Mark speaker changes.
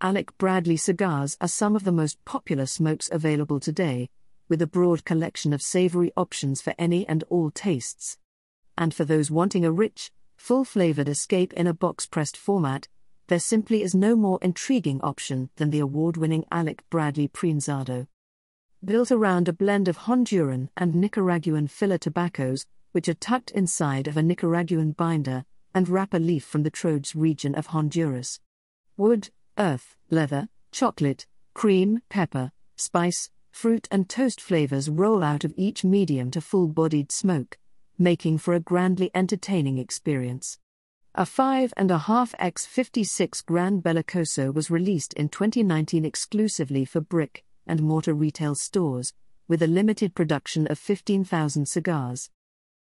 Speaker 1: Alec Bradley cigars are some of the most popular smokes available today, with a broad collection of savory options for any and all tastes. And for those wanting a rich, full flavored escape in a box pressed format, there simply is no more intriguing option than the award winning Alec Bradley Prensado. Built around a blend of Honduran and Nicaraguan filler tobaccos, which are tucked inside of a Nicaraguan binder, and wrapper leaf from the Trojes region of Honduras. Wood, earth, leather, chocolate, cream, pepper, spice, fruit, and toast flavors roll out of each medium to full bodied smoke, making for a grandly entertaining experience. A 5.5x 56 Grand Bellicoso was released in 2019 exclusively for brick and mortar retail stores, with a limited production of 15,000 cigars.